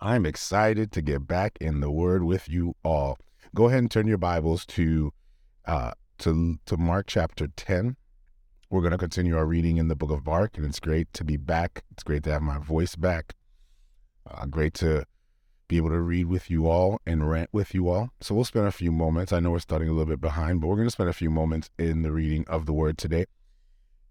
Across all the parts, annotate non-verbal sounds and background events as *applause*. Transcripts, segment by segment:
I'm excited to get back in the Word with you all. Go ahead and turn your Bibles to uh, to to Mark chapter ten. We're going to continue our reading in the book of Mark, and it's great to be back. It's great to have my voice back. Uh, great to be able to read with you all and rant with you all. So we'll spend a few moments. I know we're starting a little bit behind, but we're going to spend a few moments in the reading of the Word today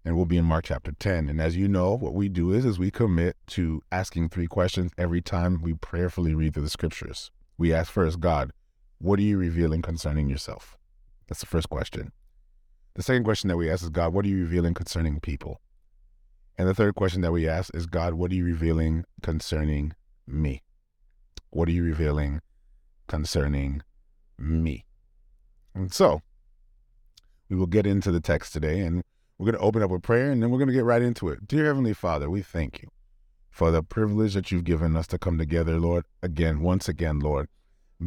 and we'll be in Mark chapter 10. And as you know, what we do is, is we commit to asking three questions every time we prayerfully read through the scriptures. We ask first, God, what are you revealing concerning yourself? That's the first question. The second question that we ask is, God, what are you revealing concerning people? And the third question that we ask is, God, what are you revealing concerning me? What are you revealing concerning me? And so we will get into the text today and we're going to open up with prayer and then we're going to get right into it. Dear Heavenly Father, we thank you for the privilege that you've given us to come together, Lord. Again, once again, Lord,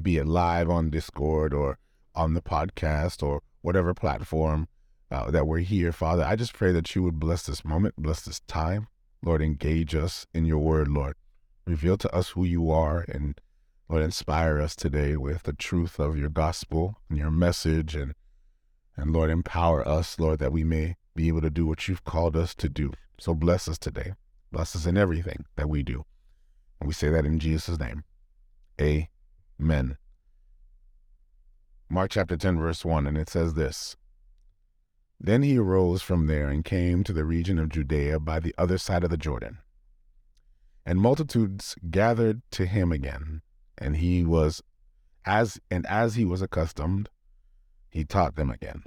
be it live on Discord or on the podcast or whatever platform uh, that we're here, Father. I just pray that you would bless this moment, bless this time. Lord, engage us in your word, Lord. Reveal to us who you are and Lord, inspire us today with the truth of your gospel and your message and and Lord, empower us, Lord, that we may be able to do what you've called us to do. So bless us today. Bless us in everything that we do. And we say that in Jesus' name. Amen. Mark chapter 10, verse 1, and it says this Then he arose from there and came to the region of Judea by the other side of the Jordan. And multitudes gathered to him again, and he was as and as he was accustomed, he taught them again.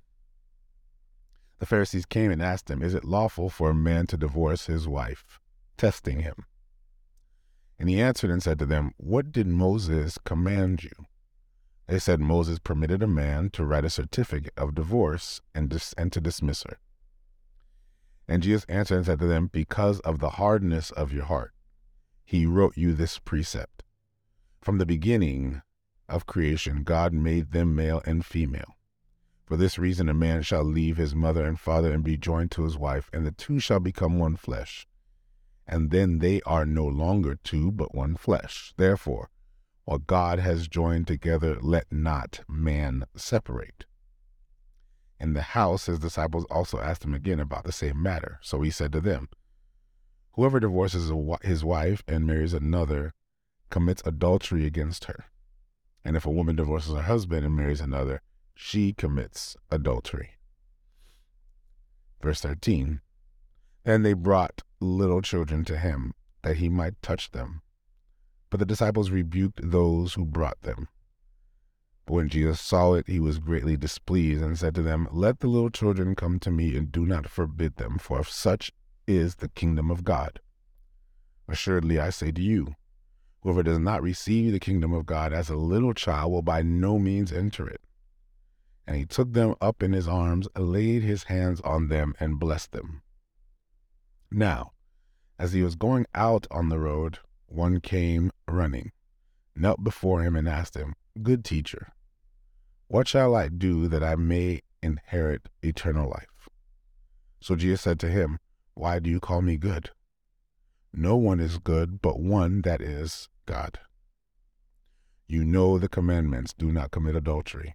The Pharisees came and asked him, Is it lawful for a man to divorce his wife? Testing him. And he answered and said to them, What did Moses command you? They said Moses permitted a man to write a certificate of divorce and, dis- and to dismiss her. And Jesus answered and said to them, Because of the hardness of your heart, he wrote you this precept. From the beginning of creation, God made them male and female. For this reason, a man shall leave his mother and father and be joined to his wife, and the two shall become one flesh. And then they are no longer two, but one flesh. Therefore, what God has joined together, let not man separate. In the house, his disciples also asked him again about the same matter. So he said to them, Whoever divorces his wife and marries another commits adultery against her. And if a woman divorces her husband and marries another, she commits adultery. Verse 13 Then they brought little children to him, that he might touch them. But the disciples rebuked those who brought them. But when Jesus saw it, he was greatly displeased, and said to them, Let the little children come to me, and do not forbid them, for of such is the kingdom of God. Assuredly, I say to you, whoever does not receive the kingdom of God as a little child will by no means enter it. And he took them up in his arms, laid his hands on them, and blessed them. Now, as he was going out on the road, one came running, knelt before him, and asked him, Good teacher, what shall I do that I may inherit eternal life? So Jesus said to him, Why do you call me good? No one is good but one that is God. You know the commandments do not commit adultery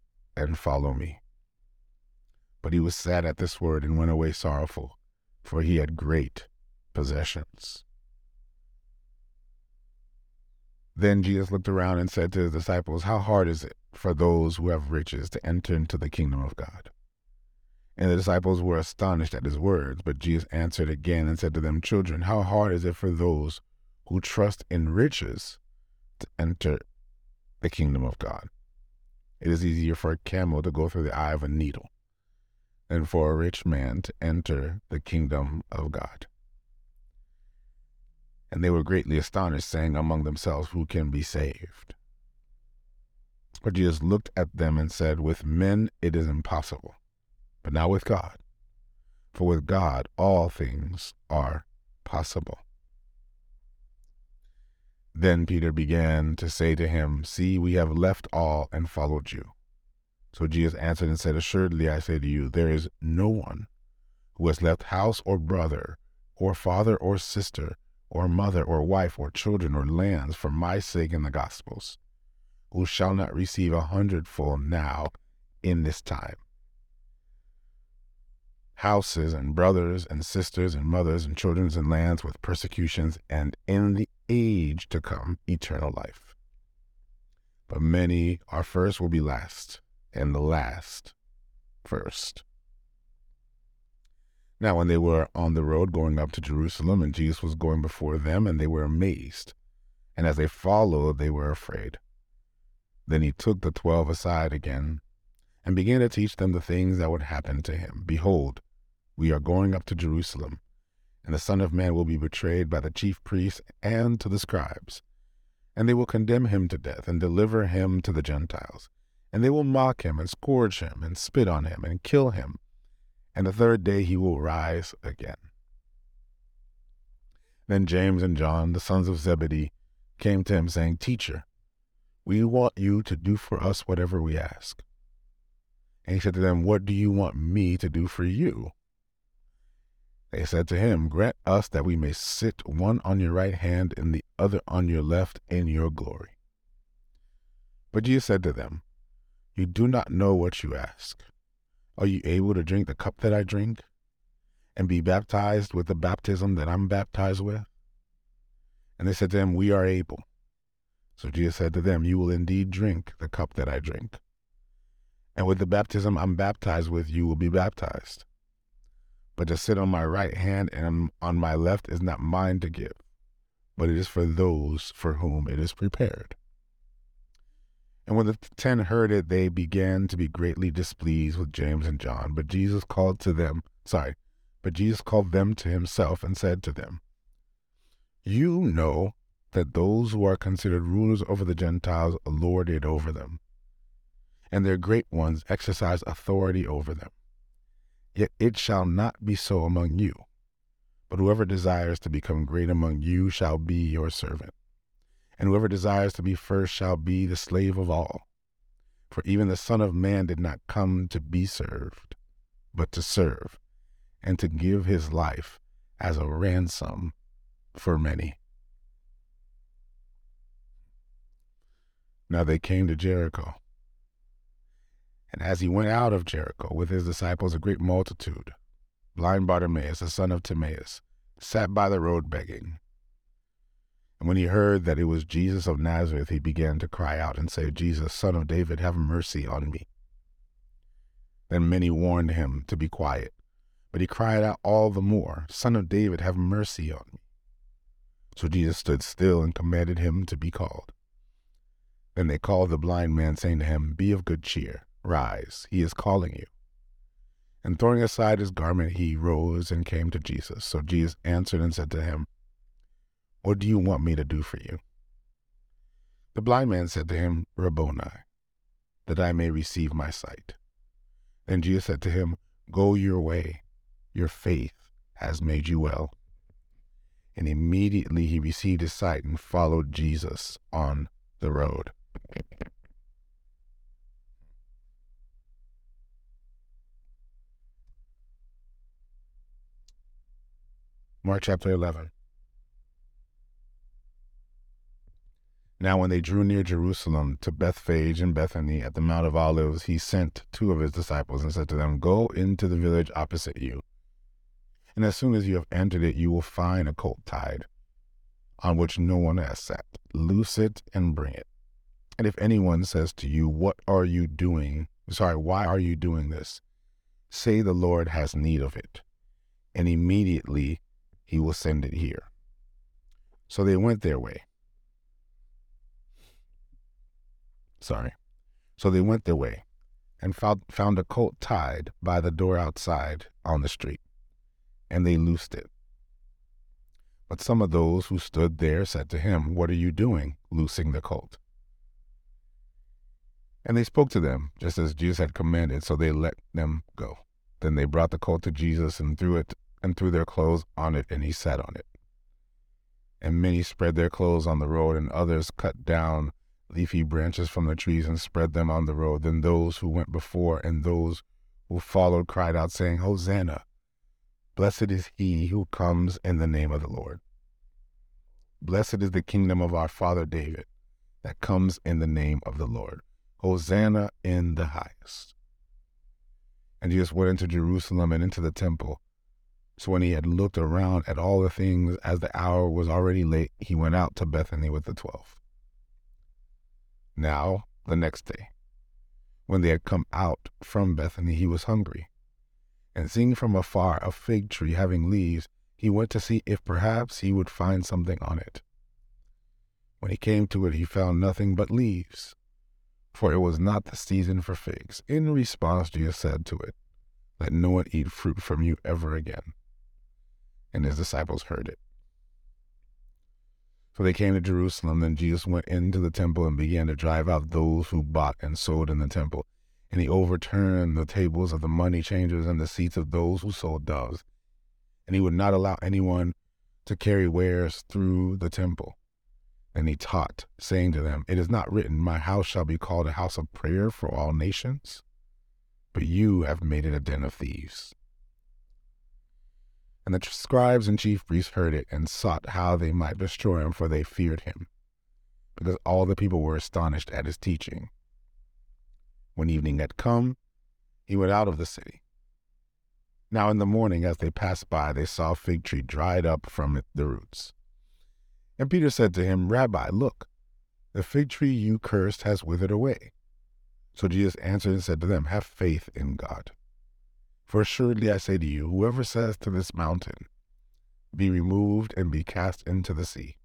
and follow me. But he was sad at this word and went away sorrowful, for he had great possessions. Then Jesus looked around and said to his disciples, How hard is it for those who have riches to enter into the kingdom of God? And the disciples were astonished at his words. But Jesus answered again and said to them, Children, how hard is it for those who trust in riches to enter the kingdom of God? It is easier for a camel to go through the eye of a needle than for a rich man to enter the kingdom of God. And they were greatly astonished, saying among themselves, Who can be saved? But Jesus looked at them and said, With men it is impossible, but not with God. For with God all things are possible. Then Peter began to say to him, See, we have left all and followed you. So Jesus answered and said, Assuredly I say to you, there is no one who has left house or brother, or father or sister, or mother or wife, or children or lands for my sake in the Gospels, who shall not receive a hundredfold now in this time. Houses and brothers and sisters and mothers and children and lands with persecutions, and in the age to come eternal life. But many are first will be last, and the last first. Now, when they were on the road going up to Jerusalem, and Jesus was going before them, and they were amazed, and as they followed, they were afraid. Then he took the twelve aside again, and began to teach them the things that would happen to him. Behold, we are going up to Jerusalem, and the Son of Man will be betrayed by the chief priests and to the scribes, and they will condemn him to death, and deliver him to the Gentiles and they will mock him and scourge him and spit on him and kill him. And the third day he will rise again. Then James and John, the sons of Zebedee, came to him, saying, Teacher, we want you to do for us whatever we ask. And he said to them, What do you want me to do for you? They said to him, Grant us that we may sit one on your right hand and the other on your left in your glory. But Jesus said to them, you do not know what you ask. Are you able to drink the cup that I drink and be baptized with the baptism that I'm baptized with? And they said to him, We are able. So Jesus said to them, You will indeed drink the cup that I drink. And with the baptism I'm baptized with, you will be baptized. But to sit on my right hand and on my left is not mine to give, but it is for those for whom it is prepared. And when the ten heard it, they began to be greatly displeased with James and John. But Jesus called to them, sorry, but Jesus called them to himself and said to them, You know that those who are considered rulers over the Gentiles lord it over them, and their great ones exercise authority over them. Yet it shall not be so among you. But whoever desires to become great among you shall be your servant and whoever desires to be first shall be the slave of all. For even the Son of Man did not come to be served, but to serve, and to give his life as a ransom for many. Now they came to Jericho. And as he went out of Jericho with his disciples, a great multitude, blind Bartimaeus, the son of Timaeus, sat by the road begging. And when he heard that it was Jesus of Nazareth, he began to cry out and say, Jesus, son of David, have mercy on me. Then many warned him to be quiet, but he cried out all the more, Son of David, have mercy on me. So Jesus stood still and commanded him to be called. Then they called the blind man, saying to him, Be of good cheer, rise, he is calling you. And throwing aside his garment, he rose and came to Jesus. So Jesus answered and said to him, what do you want me to do for you? The blind man said to him, Rabboni, that I may receive my sight. Then Jesus said to him, Go your way, your faith has made you well. And immediately he received his sight and followed Jesus on the road. Mark chapter 11. Now, when they drew near Jerusalem to Bethphage and Bethany at the Mount of Olives, he sent two of his disciples and said to them, Go into the village opposite you. And as soon as you have entered it, you will find a colt tied, on which no one has sat. Loose it and bring it. And if anyone says to you, What are you doing? Sorry, why are you doing this? Say the Lord has need of it, and immediately he will send it here. So they went their way. Sorry. So they went their way and found, found a colt tied by the door outside on the street, and they loosed it. But some of those who stood there said to him, What are you doing, loosing the colt? And they spoke to them, just as Jesus had commanded, so they let them go. Then they brought the colt to Jesus and threw it and threw their clothes on it, and he sat on it. And many spread their clothes on the road, and others cut down leafy branches from the trees and spread them on the road. Then those who went before and those who followed cried out, saying, Hosanna! Blessed is he who comes in the name of the Lord. Blessed is the kingdom of our father David that comes in the name of the Lord. Hosanna in the highest. And Jesus went into Jerusalem and into the temple. So when he had looked around at all the things as the hour was already late, he went out to Bethany with the twelve. Now, the next day, when they had come out from Bethany, he was hungry. And seeing from afar a fig tree having leaves, he went to see if perhaps he would find something on it. When he came to it, he found nothing but leaves, for it was not the season for figs. In response, Jesus said to it, Let no one eat fruit from you ever again. And his disciples heard it. So they came to Jerusalem. Then Jesus went into the temple and began to drive out those who bought and sold in the temple. And he overturned the tables of the money changers and the seats of those who sold doves. And he would not allow anyone to carry wares through the temple. And he taught, saying to them, It is not written, My house shall be called a house of prayer for all nations, but you have made it a den of thieves. And the scribes and chief priests heard it and sought how they might destroy him, for they feared him, because all the people were astonished at his teaching. When evening had come, he went out of the city. Now in the morning, as they passed by, they saw a fig tree dried up from the roots. And Peter said to him, Rabbi, look, the fig tree you cursed has withered away. So Jesus answered and said to them, Have faith in God. For assuredly I say to you, whoever says to this mountain, Be removed and be cast into the sea,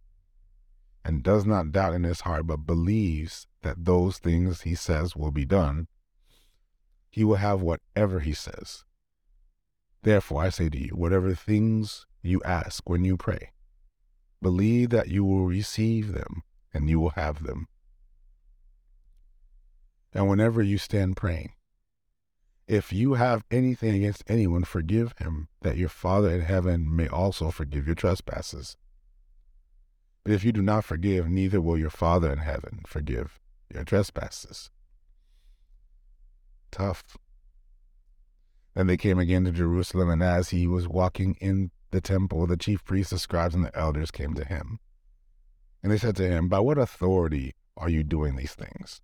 and does not doubt in his heart, but believes that those things he says will be done, he will have whatever he says. Therefore I say to you, whatever things you ask when you pray, believe that you will receive them, and you will have them. And whenever you stand praying, if you have anything against anyone, forgive him, that your Father in heaven may also forgive your trespasses. But if you do not forgive, neither will your Father in heaven forgive your trespasses. Tough. Then they came again to Jerusalem, and as he was walking in the temple, the chief priests, the scribes, and the elders came to him. And they said to him, By what authority are you doing these things?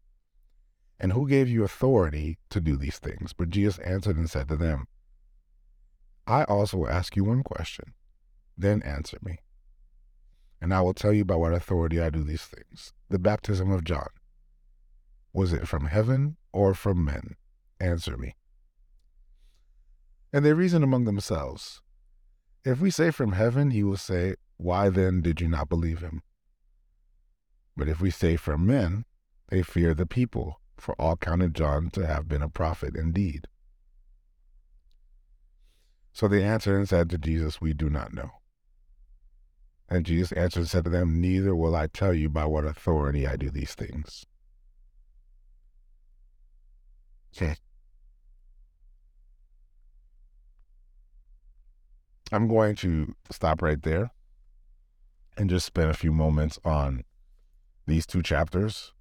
And who gave you authority to do these things? But Jesus answered and said to them, I also will ask you one question. Then answer me. And I will tell you by what authority I do these things. The baptism of John. Was it from heaven or from men? Answer me. And they reasoned among themselves. If we say from heaven, he will say, Why then did you not believe him? But if we say from men, they fear the people for all counted John to have been a prophet indeed. So they answered and said to Jesus, We do not know. And Jesus answered and said to them, Neither will I tell you by what authority I do these things. Okay. I'm going to stop right there and just spend a few moments on these two chapters.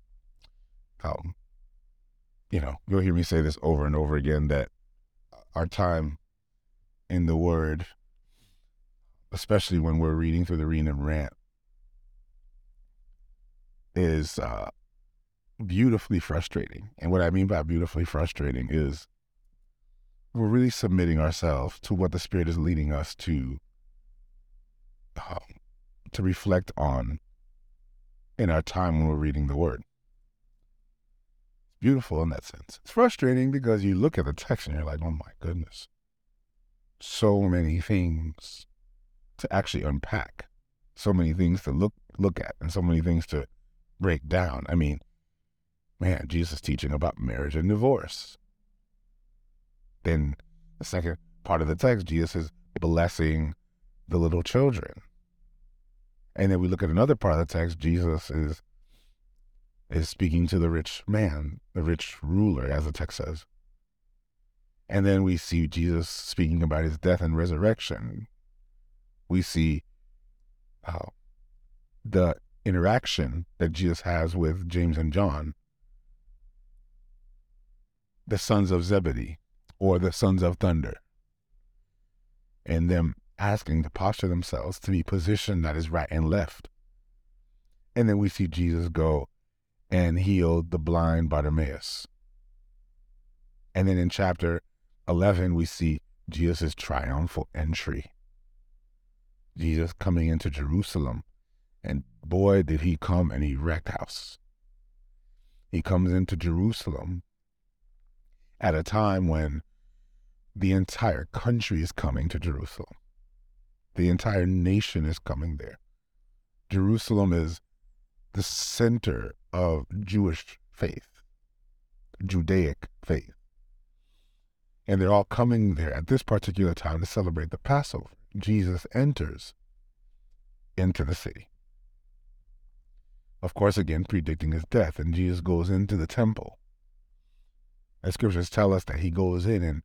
Um, you know, you'll hear me say this over and over again that our time in the Word, especially when we're reading through the and Rant, is uh, beautifully frustrating. And what I mean by beautifully frustrating is we're really submitting ourselves to what the Spirit is leading us to um, to reflect on in our time when we're reading the Word beautiful in that sense. It's frustrating because you look at the text and you're like, oh my goodness, so many things to actually unpack, so many things to look look at, and so many things to break down. I mean, man, Jesus teaching about marriage and divorce. Then the second part of the text, Jesus is blessing the little children. And then we look at another part of the text, Jesus is is speaking to the rich man, the rich ruler, as the text says. And then we see Jesus speaking about his death and resurrection. We see uh, the interaction that Jesus has with James and John, the sons of Zebedee, or the sons of thunder, and them asking to posture themselves to be positioned that is right and left. And then we see Jesus go and healed the blind Bartimaeus. And then in chapter 11, we see Jesus' triumphal entry. Jesus coming into Jerusalem. And boy, did he come and he wrecked house. He comes into Jerusalem at a time when the entire country is coming to Jerusalem. The entire nation is coming there. Jerusalem is the center of Jewish faith, Judaic faith. And they're all coming there at this particular time to celebrate the Passover. Jesus enters into the city. Of course, again, predicting his death, and Jesus goes into the temple. As scriptures tell us that he goes in and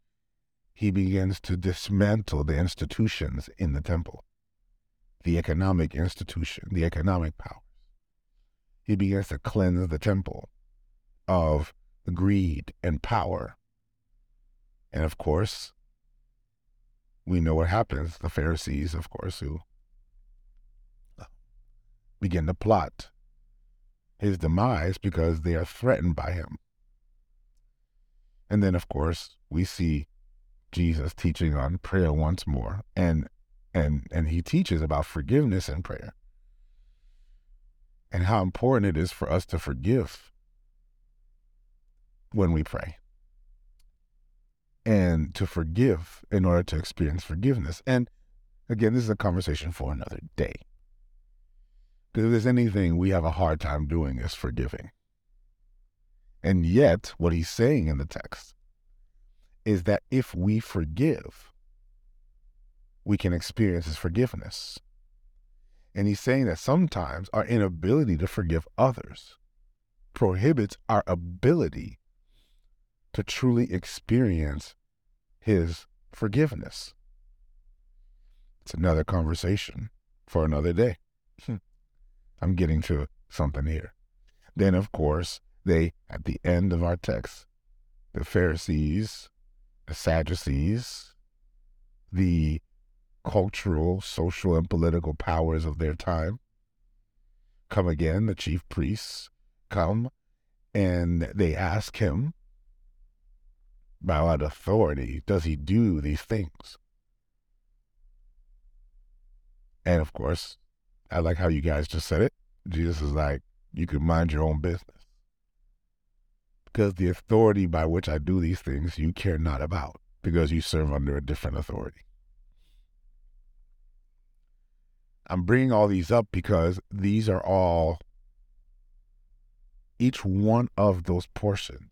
he begins to dismantle the institutions in the temple, the economic institution, the economic powers. He begins to cleanse the temple of greed and power. And of course, we know what happens. The Pharisees, of course, who uh, begin to plot his demise because they are threatened by him. And then, of course, we see Jesus teaching on prayer once more, and and and he teaches about forgiveness and prayer, and how important it is for us to forgive when we pray, and to forgive in order to experience forgiveness. And again, this is a conversation for another day. Because if there's anything we have a hard time doing is forgiving. And yet, what he's saying in the text is that if we forgive, we can experience his forgiveness. And he's saying that sometimes our inability to forgive others prohibits our ability to truly experience his forgiveness. It's another conversation for another day. Hmm. I'm getting to something here. Then, of course, they, at the end of our text, the Pharisees the Sadducees, the cultural, social, and political powers of their time come again, the chief priests come and they ask him, by what authority does he do these things? And of course, I like how you guys just said it. Jesus is like, you can mind your own business because the authority by which I do these things you care not about because you serve under a different authority. I'm bringing all these up because these are all, each one of those portions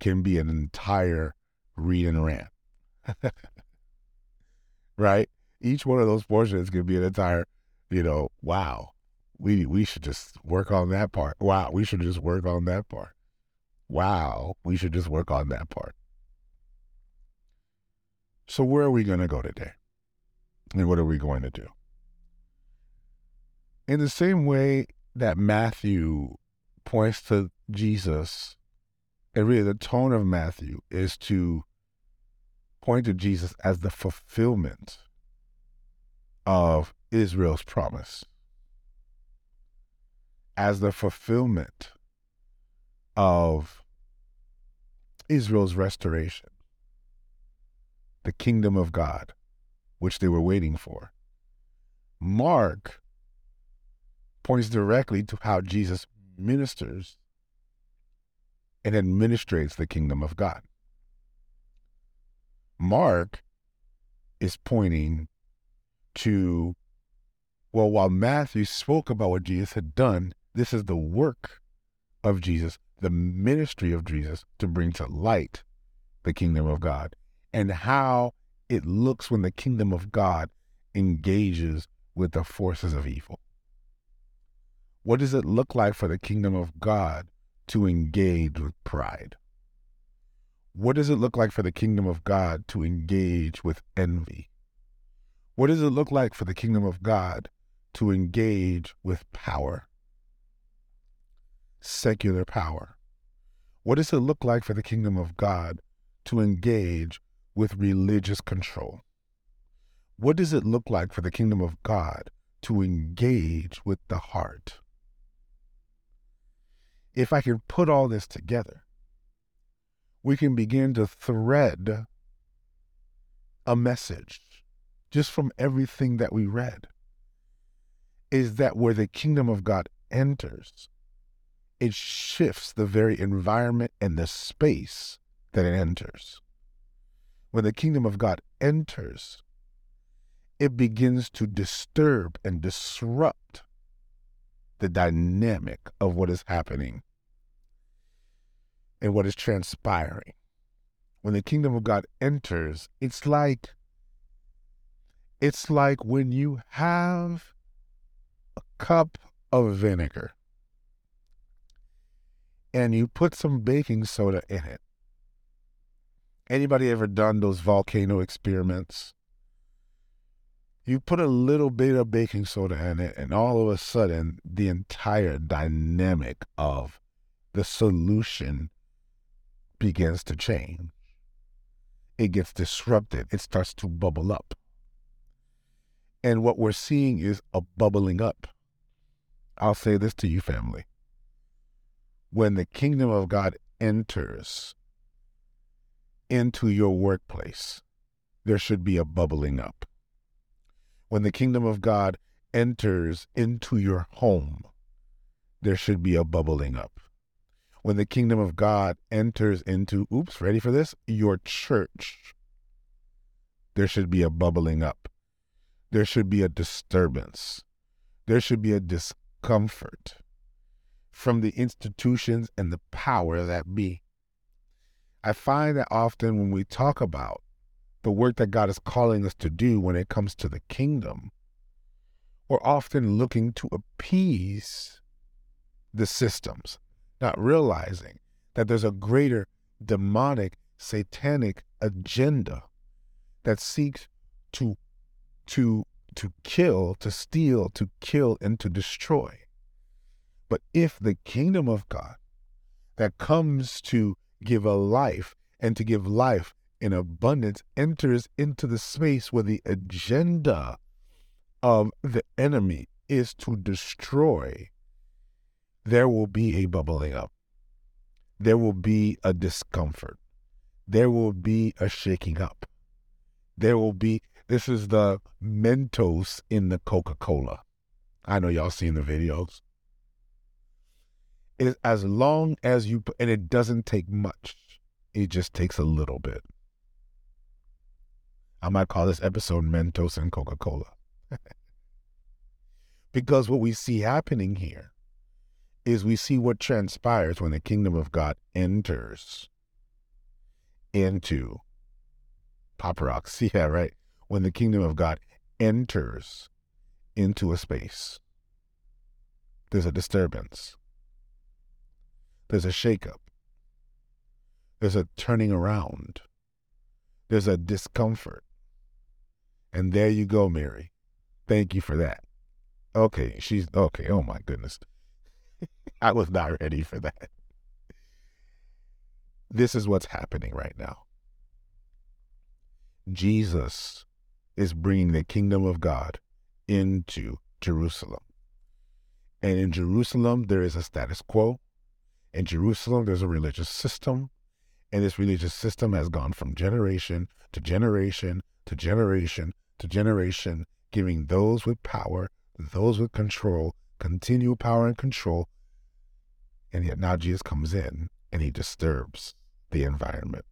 can be an entire read and rant. *laughs* right? Each one of those portions can be an entire, you know, wow, we we should just work on that part. Wow, we should just work on that part wow, we should just work on that part. So, where are we going to go today? And what are we going to do? In the same way that Matthew points to Jesus, and really the tone of Matthew is to point to Jesus as the fulfillment of Israel's promise, as the fulfillment of Israel's restoration, the kingdom of God, which they were waiting for. Mark points directly to how Jesus ministers and administrates the kingdom of God. Mark is pointing to, well, while Matthew spoke about what Jesus had done, this is the work of Jesus the ministry of Jesus to bring to light the kingdom of God and how it looks when the kingdom of God engages with the forces of evil. What does it look like for the kingdom of God to engage with pride? What does it look like for the kingdom of God to engage with envy? What does it look like for the kingdom of God to engage with power? Secular power. What does it look like for the kingdom of God to engage with religious control? What does it look like for the kingdom of God to engage with the heart? If I can put all this together, we can begin to thread a message just from everything that we read is that where the kingdom of God enters, it shifts the very environment and the space that it enters. When the kingdom of God enters, it begins to disturb and disrupt the dynamic of what is happening and what is transpiring. When the kingdom of God enters, it's like it's like when you have a cup of vinegar and you put some baking soda in it. Anybody ever done those volcano experiments? You put a little bit of baking soda in it, and all of a sudden, the entire dynamic of the solution begins to change. It gets disrupted, it starts to bubble up. And what we're seeing is a bubbling up. I'll say this to you, family. When the kingdom of God enters into your workplace, there should be a bubbling up. When the kingdom of God enters into your home, there should be a bubbling up when the kingdom of God enters into, oops, ready for this? Your church, there should be a bubbling up. There should be a disturbance. There should be a discomfort from the institutions and the power that be. I find that often when we talk about the work that God is calling us to do when it comes to the kingdom, we're often looking to appease the systems, not realizing that there's a greater demonic, satanic agenda that seeks to to to kill, to steal, to kill, and to destroy. But if the kingdom of God that comes to give a life and to give life in abundance enters into the space where the agenda of the enemy is to destroy, there will be a bubbling up. There will be a discomfort. There will be a shaking up. There will be, this is the Mentos in the Coca Cola. I know y'all seen the videos. It, as long as you, and it doesn't take much, it just takes a little bit. I might call this episode Mentos and Coca Cola. *laughs* because what we see happening here is we see what transpires when the kingdom of God enters into paparazzi. *laughs* Yeah, right. When the kingdom of God enters into a space, there's a disturbance, there's a shakeup, there's a turning around, there's a discomfort. And there you go, Mary. Thank you for that. Okay, she's okay. Oh my goodness. I was not ready for that. This is what's happening right now. Jesus is bringing the kingdom of God into Jerusalem. And in Jerusalem, there is a status quo. In Jerusalem, there's a religious system. And this religious system has gone from generation to generation to generation to generation, giving those with power, those with control, continual power and control and yet now Jesus comes in and he disturbs the environment.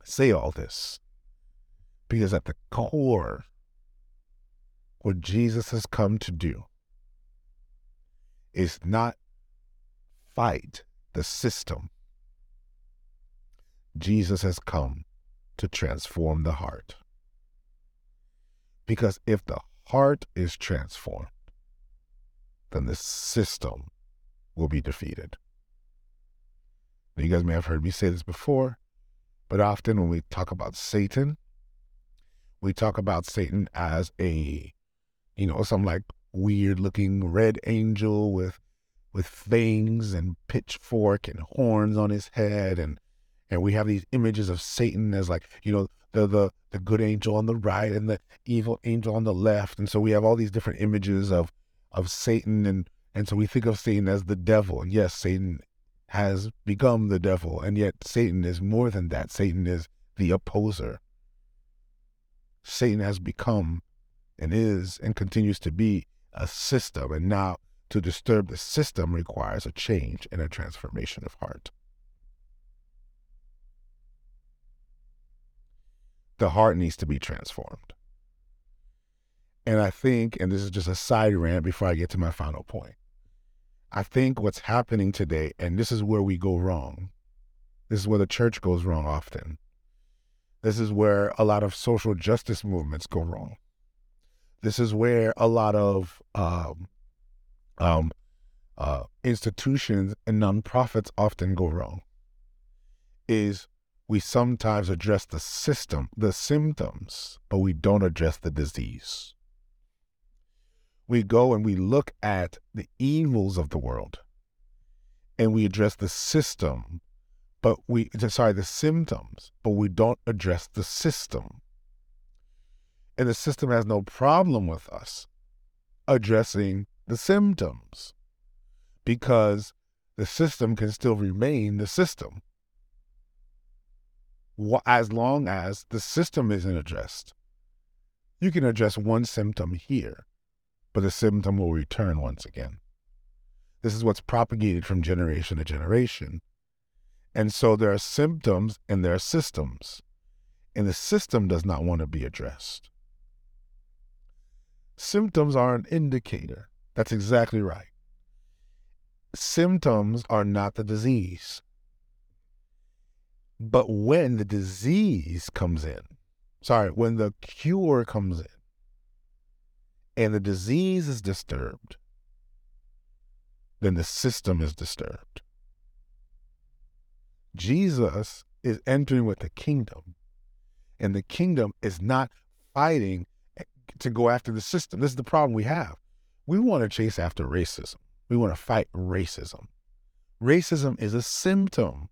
I say all this because at the core, what Jesus has come to do is not fight the system. Jesus has come to transform the heart. Because if the heart is transformed, then the system will be defeated. You guys may have heard me say this before, but often when we talk about Satan, we talk about Satan as a, you know, some like weird looking red angel with with fangs and pitchfork and horns on his head and and we have these images of Satan as like, you know, the the the good angel on the right and the evil angel on the left. And so we have all these different images of of Satan and and so we think of Satan as the devil. And yes, Satan has become the devil, and yet Satan is more than that. Satan is the opposer. Satan has become and is and continues to be a system. And now to disturb the system requires a change and a transformation of heart. The heart needs to be transformed. And I think, and this is just a side rant before I get to my final point, I think what's happening today, and this is where we go wrong, this is where the church goes wrong often. This is where a lot of social justice movements go wrong. This is where a lot of um, um, uh, institutions and nonprofits often go wrong. Is we sometimes address the system, the symptoms, but we don't address the disease we go and we look at the evils of the world and we address the system, but we, sorry, the symptoms, but we don't address the system. And the system has no problem with us addressing the symptoms because the system can still remain the system as long as the system isn't addressed. You can address one symptom here, but the symptom will return once again. This is what's propagated from generation to generation. And so there are symptoms and there are systems, and the system does not want to be addressed. Symptoms are an indicator. That's exactly right. Symptoms are not the disease. But when the disease comes in, sorry, when the cure comes in, and the disease is disturbed, then the system is disturbed. Jesus is entering with the kingdom, and the kingdom is not fighting to go after the system. This is the problem we have. We want to chase after racism, we want to fight racism. Racism is a symptom.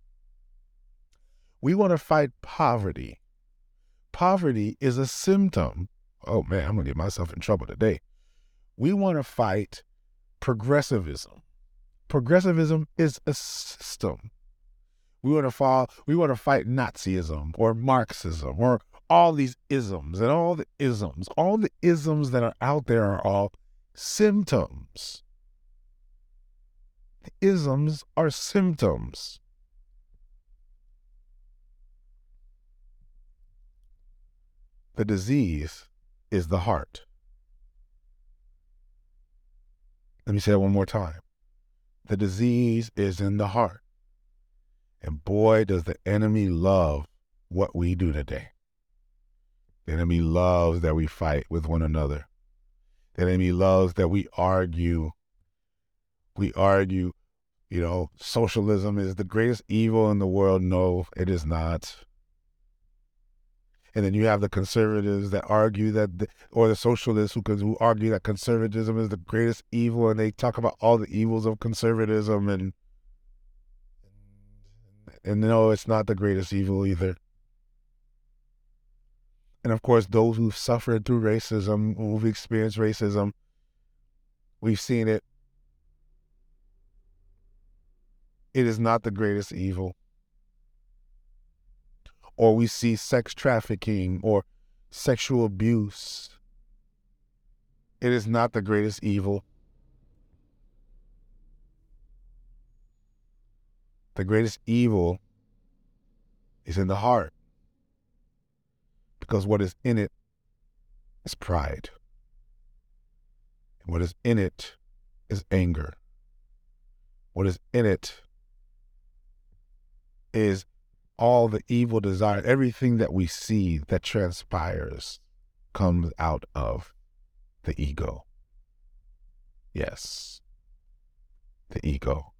We want to fight poverty. Poverty is a symptom oh man, I'm gonna get myself in trouble today. We want to fight progressivism. Progressivism is a system. We want to fall, we want to fight Nazism or Marxism or all these isms and all the isms. All the isms that are out there are all symptoms. Isms are symptoms. The disease is the heart. Let me say that one more time. The disease is in the heart. And boy, does the enemy love what we do today. The enemy loves that we fight with one another. The enemy loves that we argue. We argue, you know, socialism is the greatest evil in the world. No, it is not and then you have the conservatives that argue that, the, or the socialists who who argue that conservatism is the greatest evil, and they talk about all the evils of conservatism, and and no, it's not the greatest evil either. And of course, those who've suffered through racism, who've experienced racism, we've seen it. It is not the greatest evil or we see sex trafficking or sexual abuse. It is not the greatest evil. The greatest evil is in the heart because what is in it is pride. And what is in it is anger. What is in it is all the evil desire, everything that we see that transpires comes out of the ego. Yes, the ego.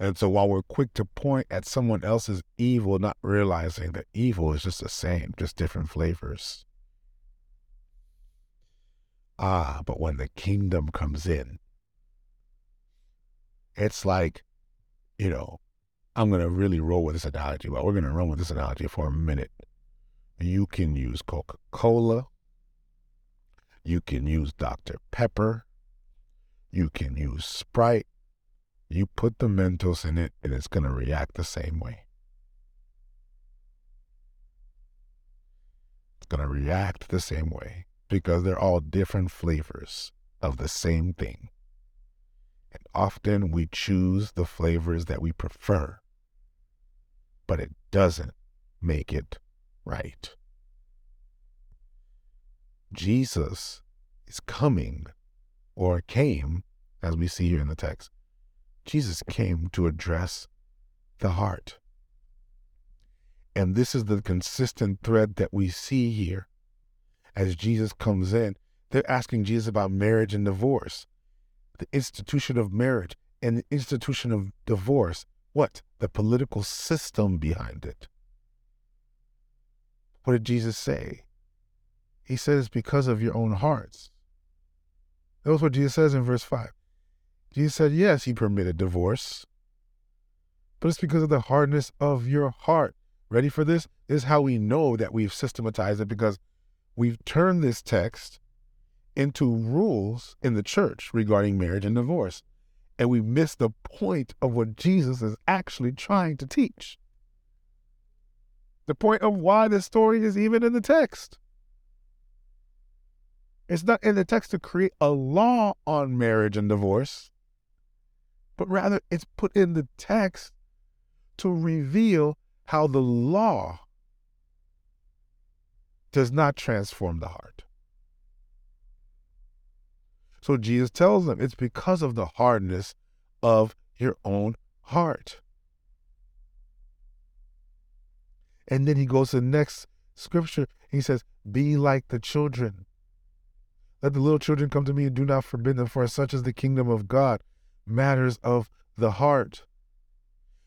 And so while we're quick to point at someone else's evil, not realizing that evil is just the same, just different flavors. Ah, but when the kingdom comes in, it's like, you know, I'm going to really roll with this analogy. but we're going to run with this analogy for a minute. You can use Coca Cola. You can use Dr. Pepper. You can use Sprite. You put the Mentos in it, and it's going to react the same way. It's going to react the same way because they're all different flavors of the same thing. And often we choose the flavors that we prefer, but it doesn't make it right. Jesus is coming or came, as we see here in the text. Jesus came to address the heart. And this is the consistent thread that we see here as Jesus comes in. They're asking Jesus about marriage and divorce, the institution of marriage and the institution of divorce. What? The political system behind it. What did Jesus say? He says, because of your own hearts. That was what Jesus says in verse 5. Jesus said, yes, he permitted divorce, but it's because of the hardness of your heart. Ready for this? This is how we know that we've systematized it because we've turned this text into rules in the church regarding marriage and divorce. And we miss the point of what Jesus is actually trying to teach the point of why this story is even in the text. It's not in the text to create a law on marriage and divorce, but rather it's put in the text to reveal how the law does not transform the heart. So Jesus tells them it's because of the hardness of your own heart. And then he goes to the next scripture. And he says, Be like the children. Let the little children come to me and do not forbid them, for such is the kingdom of God. Matters of the heart.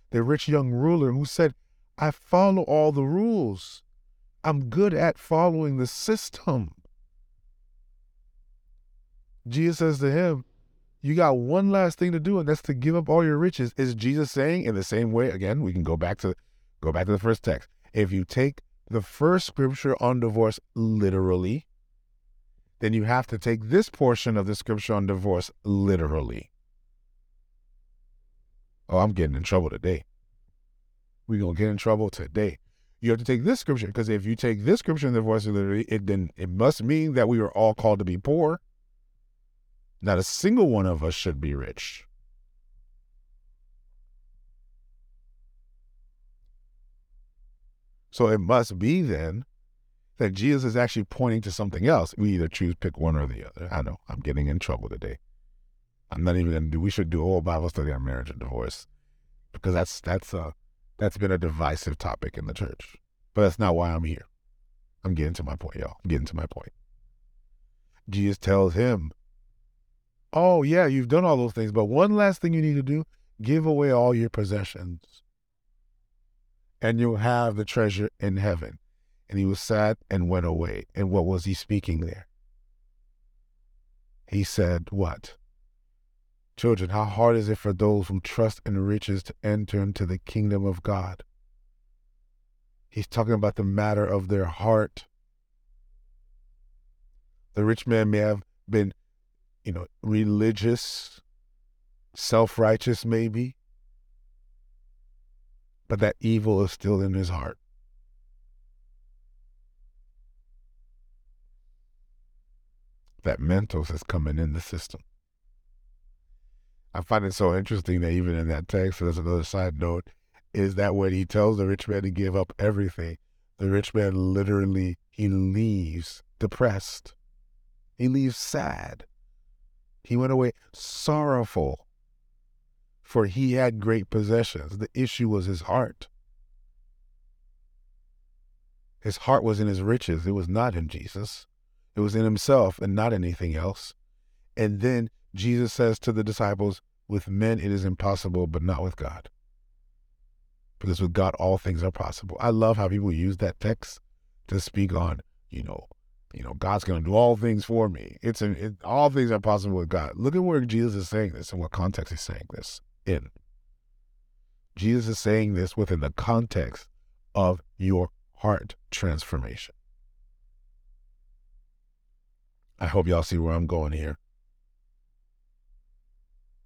The rich young ruler who said, I follow all the rules. I'm good at following the system. Jesus says to him, You got one last thing to do, and that's to give up all your riches. Is Jesus saying in the same way? Again, we can go back to go back to the first text if you take the first scripture on divorce literally, then you have to take this portion of the scripture on divorce literally. Oh, I'm getting in trouble today. We're to get in trouble today. You have to take this scripture because if you take this scripture on divorce literally, it then it must mean that we are all called to be poor. Not a single one of us should be rich. So it must be then that Jesus is actually pointing to something else. We either choose pick one or the other. I know I'm getting in trouble today. I'm not even gonna do. We should do a whole Bible study on marriage and divorce because that's that's a that's been a divisive topic in the church. But that's not why I'm here. I'm getting to my point, y'all. I'm getting to my point. Jesus tells him, "Oh yeah, you've done all those things, but one last thing you need to do: give away all your possessions." and you'll have the treasure in heaven. And he was sad and went away. And what was he speaking there? He said, What? Children, how hard is it for those who trust in riches to enter into the kingdom of God? He's talking about the matter of their heart. The rich man may have been, you know, religious, self righteous, maybe, but that evil is still in his heart. That Mentos is coming in the system. I find it so interesting that even in that text, there's another side note, is that when he tells the rich man to give up everything, the rich man literally he leaves depressed. He leaves sad. He went away sorrowful for he had great possessions. The issue was his heart. His heart was in his riches. It was not in Jesus. It was in himself and not anything else. And then Jesus says to the disciples, With men it is impossible, but not with God. Because with God all things are possible. I love how people use that text to speak on, you know, you know, God's going to do all things for me. It's an, it, all things are possible with God. Look at where Jesus is saying this and what context he's saying this in. Jesus is saying this within the context of your heart transformation. I hope y'all see where I'm going here.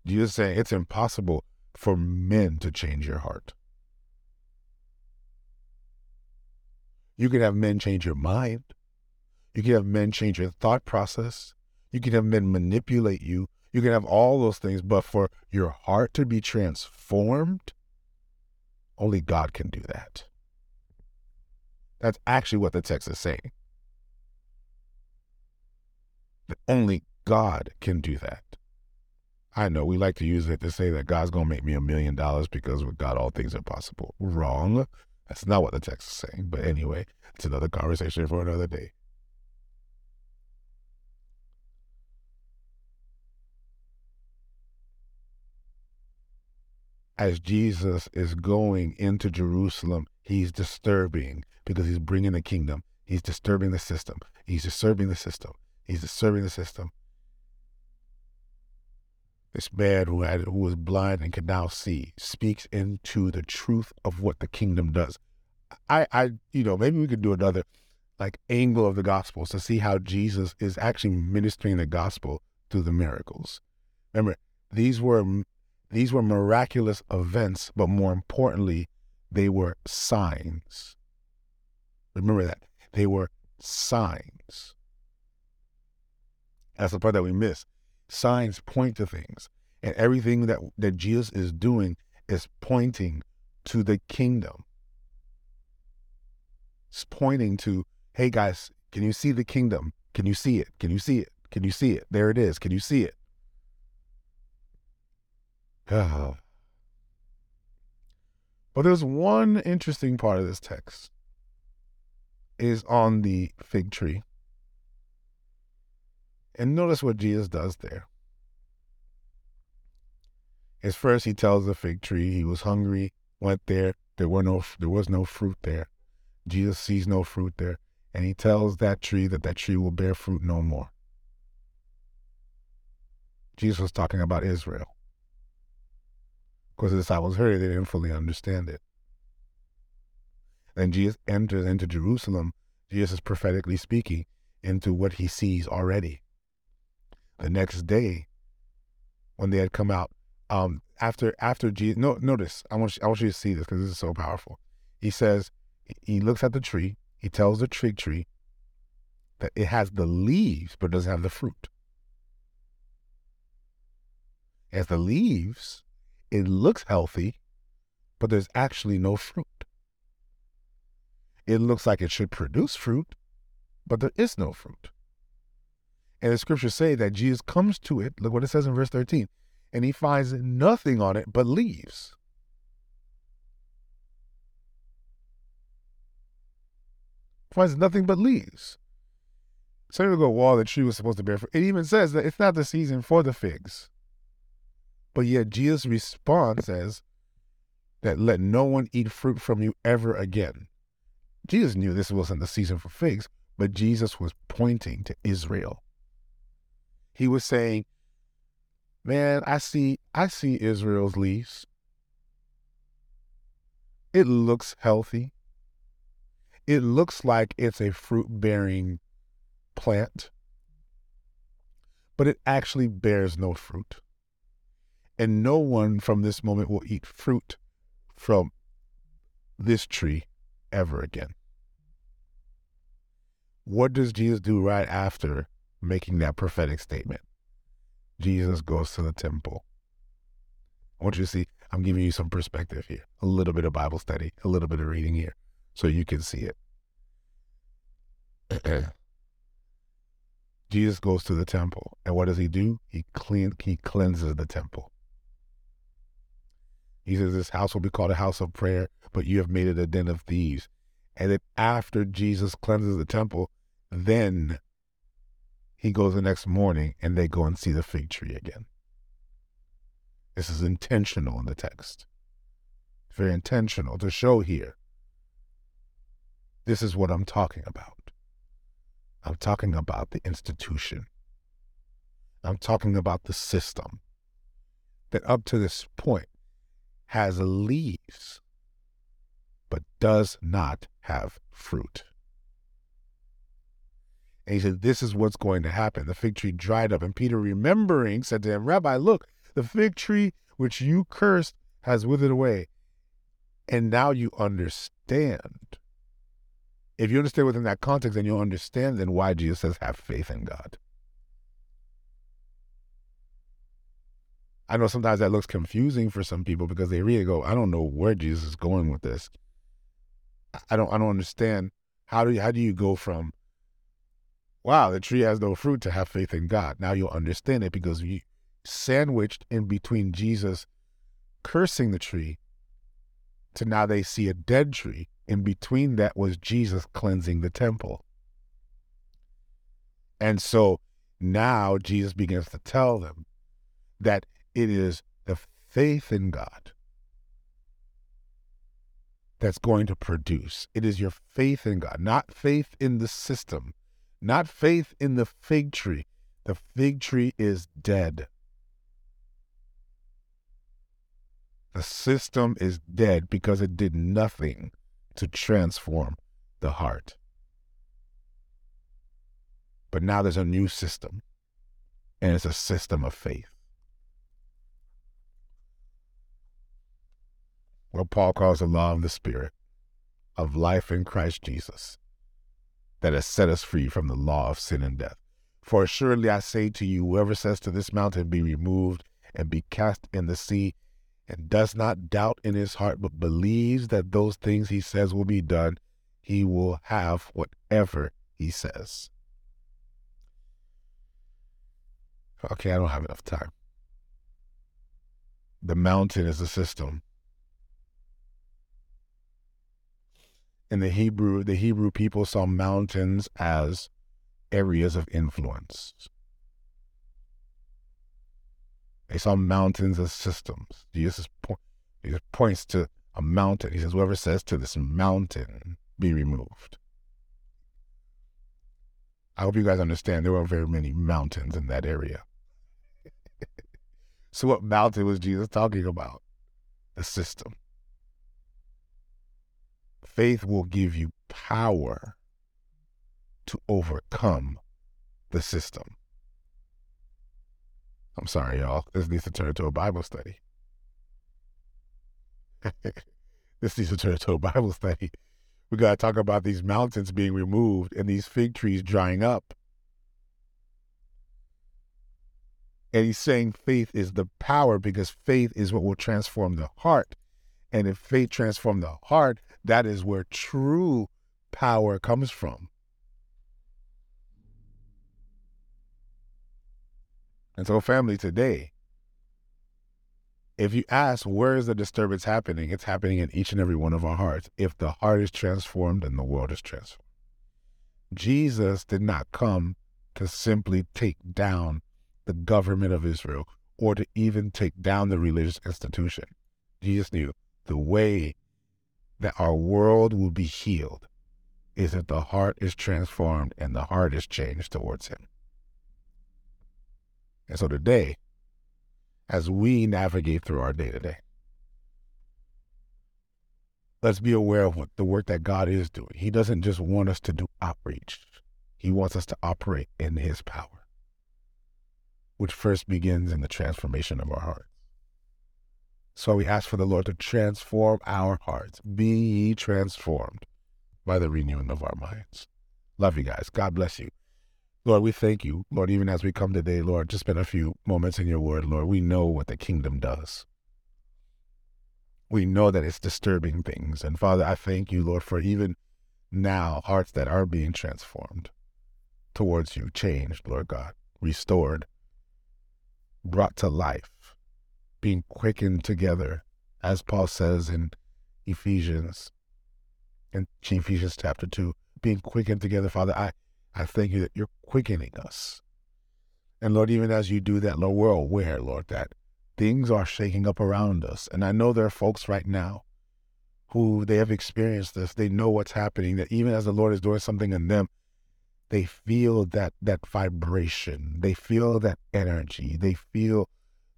Jesus saying it's impossible for men to change your heart. You can have men change your mind. You can have men change your thought process. You can have men manipulate you. You can have all those things, but for your heart to be transformed, only God can do that. That's actually what the text is saying. Only God can do that. I know we like to use it to say that God's going to make me a million dollars because with God all things are possible. Wrong. That's not what the text is saying. But anyway, it's another conversation for another day. As Jesus is going into Jerusalem, he's disturbing because he's bringing the kingdom. He's disturbing the system. He's disturbing the system. He's disturbing the system. This man who had who was blind and can now see speaks into the truth of what the kingdom does. I, I, you know, maybe we could do another like angle of the gospels to see how Jesus is actually ministering the gospel through the miracles. Remember, these were these were miraculous events, but more importantly, they were signs. Remember that. They were signs. That's the part that we miss. Signs point to things. And everything that, that Jesus is doing is pointing to the kingdom. It's pointing to, hey guys, can you see the kingdom? Can you see it? Can you see it? Can you see it? There it is. Can you see it? But there's one interesting part of this text is on the fig tree. And notice what Jesus does there. As first he tells the fig tree he was hungry, went there, there were no there was no fruit there. Jesus sees no fruit there, and he tells that tree that that tree will bear fruit no more. Jesus was talking about Israel. Because the disciples heard it, they didn't fully understand it. Then Jesus enters into Jerusalem Jesus is prophetically speaking into what he sees already. The next day, when they had come out, um, after after Jesus, no, notice I want you, I want you to see this because this is so powerful. He says he looks at the tree. He tells the fig tree that it has the leaves but doesn't have the fruit. As the leaves, it looks healthy, but there's actually no fruit it looks like it should produce fruit, but there is no fruit. And the scriptures say that Jesus comes to it, look what it says in verse 13, and he finds nothing on it but leaves. Finds nothing but leaves. Some people go, well, the tree was supposed to bear fruit. It even says that it's not the season for the figs. But yet Jesus' response says that let no one eat fruit from you ever again. Jesus knew this wasn't the season for figs, but Jesus was pointing to Israel. He was saying, Man, I see I see Israel's leaves. It looks healthy. It looks like it's a fruit bearing plant, but it actually bears no fruit. And no one from this moment will eat fruit from this tree ever again. What does Jesus do right after making that prophetic statement? Jesus goes to the temple. I want you to see, I'm giving you some perspective here, a little bit of Bible study, a little bit of reading here, so you can see it. *clears throat* Jesus goes to the temple, and what does he do? He clean, he cleanses the temple. He says, This house will be called a house of prayer, but you have made it a den of thieves. And then after Jesus cleanses the temple, then he goes the next morning and they go and see the fig tree again. This is intentional in the text. Very intentional to show here. This is what I'm talking about. I'm talking about the institution. I'm talking about the system that up to this point has leaves but does not have fruit. And he said, This is what's going to happen. The fig tree dried up. And Peter, remembering, said to him, Rabbi, look, the fig tree which you cursed has withered away. And now you understand. If you understand within that context, then you'll understand then why Jesus says, Have faith in God. I know sometimes that looks confusing for some people because they really go, I don't know where Jesus is going with this. I don't I don't understand how do you how do you go from wow, the tree has no fruit to have faith in God. Now you'll understand it because you sandwiched in between Jesus cursing the tree to now they see a dead tree. In between that was Jesus cleansing the temple. And so now Jesus begins to tell them that it is the faith in God that's going to produce. It is your faith in God, not faith in the system, not faith in the fig tree. The fig tree is dead. The system is dead because it did nothing to transform the heart. But now there's a new system, and it's a system of faith. What Paul calls the law of the Spirit, of life in Christ Jesus, that has set us free from the law of sin and death. For assuredly I say to you, whoever says to this mountain, Be removed and be cast in the sea, and does not doubt in his heart, but believes that those things he says will be done, he will have whatever he says. Okay, I don't have enough time. The mountain is a system. In the Hebrew, the Hebrew people saw mountains as areas of influence. They saw mountains as systems. Jesus points to a mountain. He says, Whoever says to this mountain, be removed. I hope you guys understand there were very many mountains in that area. *laughs* so, what mountain was Jesus talking about? The system. Faith will give you power to overcome the system. I'm sorry, y'all. This needs to turn into a Bible study. *laughs* this needs to turn into a Bible study. We got to talk about these mountains being removed and these fig trees drying up. And he's saying faith is the power because faith is what will transform the heart. And if faith transforms the heart, that is where true power comes from. And so, family, today, if you ask where is the disturbance happening, it's happening in each and every one of our hearts. If the heart is transformed, then the world is transformed. Jesus did not come to simply take down the government of Israel or to even take down the religious institution. Jesus knew the way that our world will be healed is that the heart is transformed and the heart is changed towards Him. And so today, as we navigate through our day to day, let's be aware of what the work that God is doing. He doesn't just want us to do outreach, He wants us to operate in His power, which first begins in the transformation of our hearts. So we ask for the Lord to transform our hearts. Be ye transformed by the renewing of our minds. Love you guys. God bless you. Lord, we thank you, Lord, even as we come today, Lord, just spend a few moments in your word, Lord. We know what the kingdom does. We know that it's disturbing things. And Father, I thank you, Lord, for even now hearts that are being transformed towards you, changed, Lord God, restored, brought to life, being quickened together, as Paul says in Ephesians, in Ephesians chapter 2, being quickened together, Father. I I thank you that you're quickening us And Lord, even as you do that, Lord, we're aware, Lord, that things are shaking up around us. And I know there are folks right now who they have experienced this. They know what's happening, that even as the Lord is doing something in them, they feel that that vibration. They feel that energy. They feel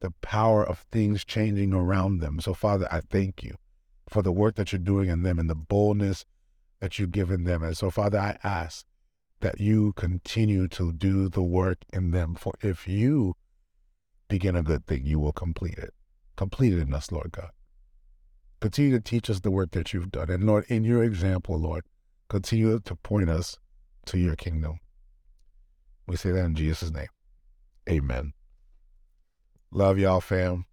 the power of things changing around them. So, Father, I thank you for the work that you're doing in them and the boldness that you've given them. And so, Father, I ask that you continue to do the work in them. For if you begin a good thing, you will complete it. Complete it in us, Lord God. Continue to teach us the work that you've done. And Lord, in your example, Lord, continue to point us to your kingdom. We say that in Jesus' name. Amen. Love y'all, fam.